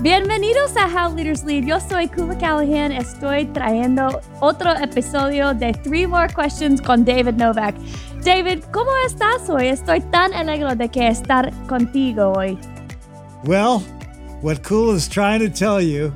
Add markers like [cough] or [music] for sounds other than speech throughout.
Bienvenidos a How Leaders Lead. Yo soy Koula Callahan. Estoy trayendo otro episodio de Three More Questions con David Novak. David, ¿cómo estás hoy? Estoy tan alegre de que estar contigo hoy. Well, what Koula is trying to tell you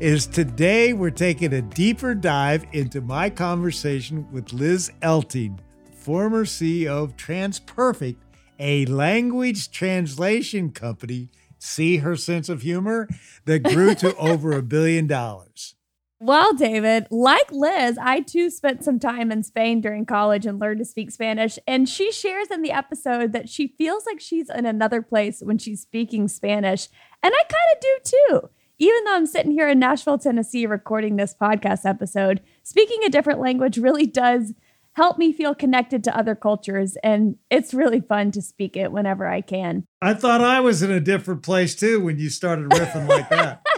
is today we're taking a deeper dive into my conversation with Liz Elting, former CEO of TransPerfect, a language translation company See her sense of humor that grew to [laughs] over a billion dollars. Well, David, like Liz, I too spent some time in Spain during college and learned to speak Spanish. And she shares in the episode that she feels like she's in another place when she's speaking Spanish. And I kind of do too. Even though I'm sitting here in Nashville, Tennessee, recording this podcast episode, speaking a different language really does help me feel connected to other cultures. And it's really fun to speak it whenever I can. I thought I was in a different place too when you started riffing like that. [laughs]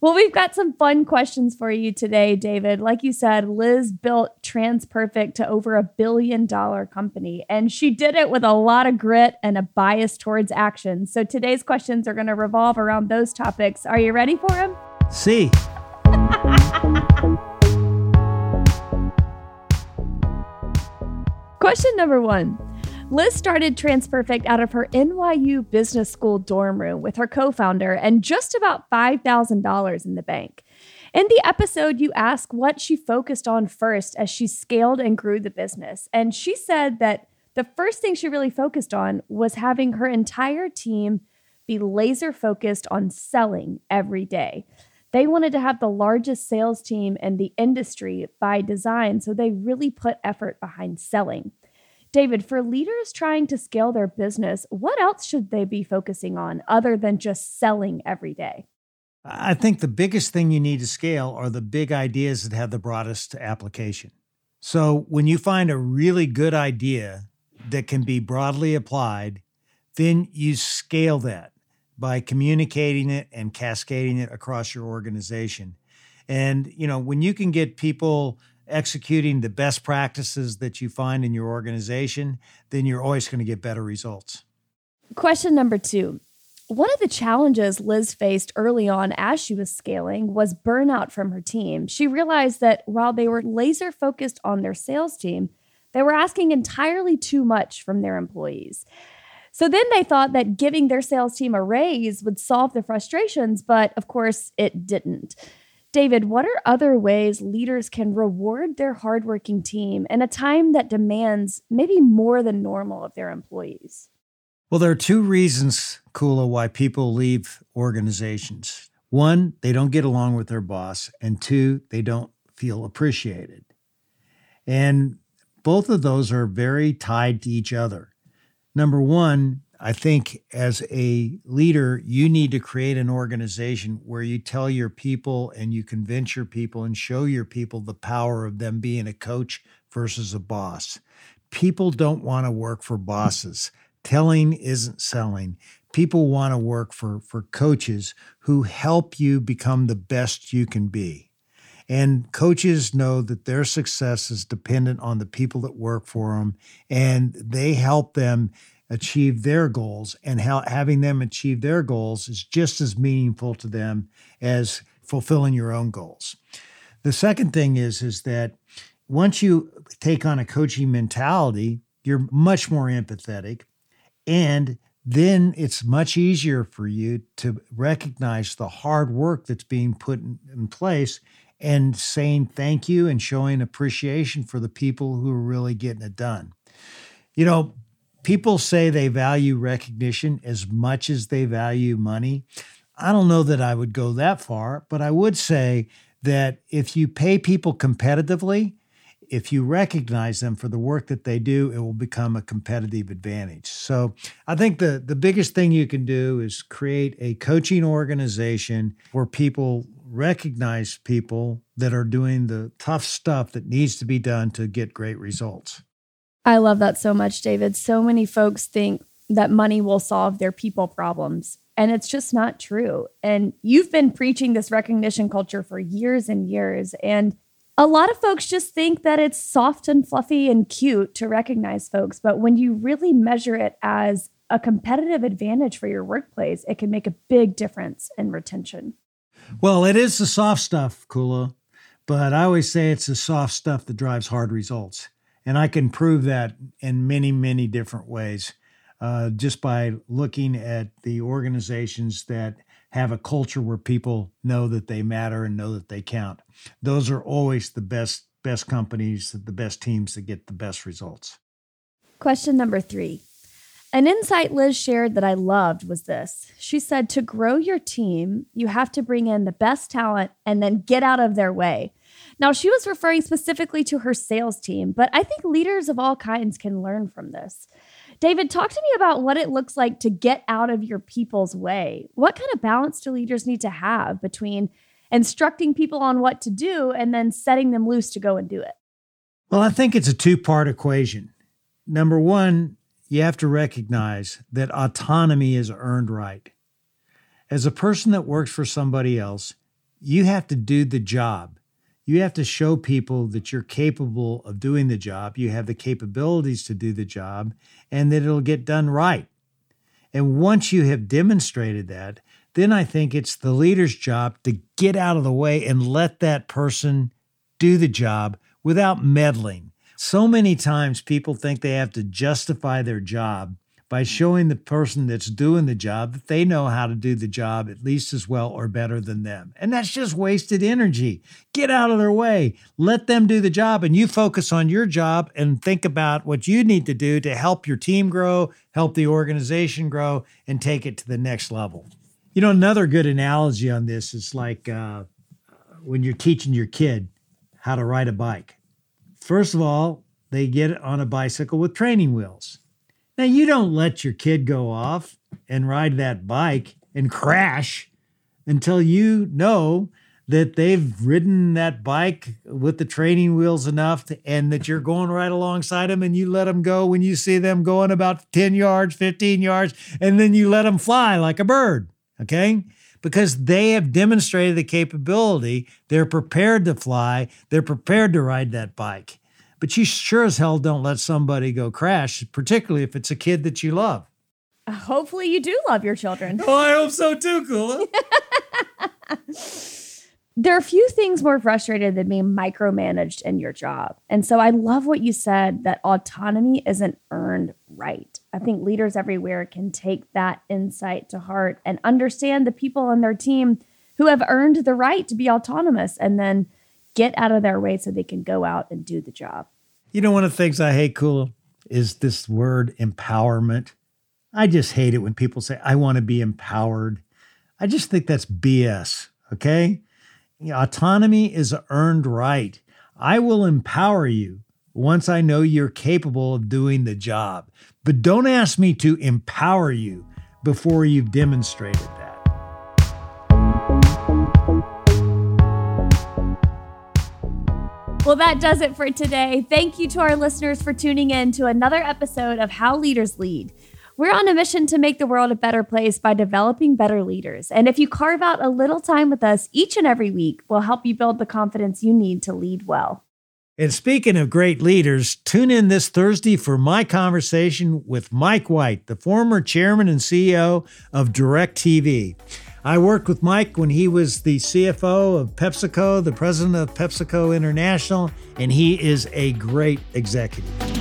Well, we've got some fun questions for you today, David. Like you said, Liz built TransPerfect to over a billion dollar company, and she did it with a lot of grit and a bias towards action. So today's questions are going to revolve around those topics. Are you ready for them? See. [laughs] Question number one. Liz started TransPerfect out of her NYU Business School dorm room with her co founder and just about $5,000 in the bank. In the episode, you ask what she focused on first as she scaled and grew the business. And she said that the first thing she really focused on was having her entire team be laser focused on selling every day. They wanted to have the largest sales team in the industry by design, so they really put effort behind selling. David, for leaders trying to scale their business, what else should they be focusing on other than just selling every day? I think the biggest thing you need to scale are the big ideas that have the broadest application. So when you find a really good idea that can be broadly applied, then you scale that by communicating it and cascading it across your organization. And you know, when you can get people executing the best practices that you find in your organization, then you're always going to get better results. Question number 2. One of the challenges Liz faced early on as she was scaling was burnout from her team. She realized that while they were laser focused on their sales team, they were asking entirely too much from their employees. So then they thought that giving their sales team a raise would solve the frustrations, but of course it didn't. David, what are other ways leaders can reward their hardworking team in a time that demands maybe more than normal of their employees? Well, there are two reasons, Koula, why people leave organizations. One, they don't get along with their boss, and two, they don't feel appreciated. And both of those are very tied to each other. Number one, I think as a leader, you need to create an organization where you tell your people and you convince your people and show your people the power of them being a coach versus a boss. People don't want to work for bosses. Telling isn't selling. People want to work for, for coaches who help you become the best you can be. And coaches know that their success is dependent on the people that work for them, and they help them achieve their goals. And how having them achieve their goals is just as meaningful to them as fulfilling your own goals. The second thing is, is that once you take on a coaching mentality, you're much more empathetic and then it's much easier for you to recognize the hard work that's being put in, in place and saying thank you and showing appreciation for the people who are really getting it done. You know, people say they value recognition as much as they value money. I don't know that I would go that far, but I would say that if you pay people competitively, if you recognize them for the work that they do, it will become a competitive advantage. So I think the, the biggest thing you can do is create a coaching organization where people recognize people that are doing the tough stuff that needs to be done to get great results. I love that so much, David. So many folks think that money will solve their people problems, and it's just not true. And you've been preaching this recognition culture for years and years. And a lot of folks just think that it's soft and fluffy and cute to recognize folks. But when you really measure it as a competitive advantage for your workplace, it can make a big difference in retention. Well, it is the soft stuff, Koula, but I always say it's the soft stuff that drives hard results. And I can prove that in many, many different ways uh, just by looking at the organizations that have a culture where people know that they matter and know that they count. Those are always the best best companies, the best teams that get the best results. Question number 3. An insight Liz shared that I loved was this. She said to grow your team, you have to bring in the best talent and then get out of their way. Now, she was referring specifically to her sales team, but I think leaders of all kinds can learn from this. David, talk to me about what it looks like to get out of your people's way. What kind of balance do leaders need to have between instructing people on what to do and then setting them loose to go and do it? Well, I think it's a two part equation. Number one, you have to recognize that autonomy is earned right. As a person that works for somebody else, you have to do the job. You have to show people that you're capable of doing the job, you have the capabilities to do the job, and that it'll get done right. And once you have demonstrated that, then I think it's the leader's job to get out of the way and let that person do the job without meddling. So many times people think they have to justify their job by showing the person that's doing the job that they know how to do the job at least as well or better than them. And that's just wasted energy. Get out of their way. Let them do the job and you focus on your job and think about what you need to do to help your team grow, help the organization grow, and take it to the next level. You know, another good analogy on this is like uh, when you're teaching your kid how to ride a bike. First of all, they get on a bicycle with training wheels now, you don't let your kid go off and ride that bike and crash until you know that they've ridden that bike with the training wheels enough to, and that you're going right alongside them and you let them go when you see them going about 10 yards, 15 yards, and then you let them fly like a bird. Okay. Because they have demonstrated the capability. They're prepared to fly. They're prepared to ride that bike but you sure as hell don't let somebody go crash, particularly if it's a kid that you love. Hopefully, you do love your children. Oh, I hope so too, Koula. [laughs] there are few things more frustrated than being micromanaged in your job. And so I love what you said that autonomy isn't earned right. I think leaders everywhere can take that insight to heart and understand the people on their team who have earned the right to be autonomous and then get out of their way so they can go out and do the job. You know, one of the things I hate, Koula, is this word empowerment. I just hate it when people say, I want to be empowered. I just think that's BS, okay? Autonomy is an earned right. I will empower you once I know you're capable of doing the job. But don't ask me to empower you before you've demonstrated that. Well, that does it for today. Thank you to our listeners for tuning in to another episode of How Leaders Lead. We're on a mission to make the world a better place by developing better leaders. And if you carve out a little time with us each and every week, we'll help you build the confidence you need to lead well. And speaking of great leaders, tune in this Thursday for my conversation with Mike White, the former chairman and CEO of DirecTV. I worked with Mike when he was the CFO of PepsiCo, the president of PepsiCo International, and he is a great executive.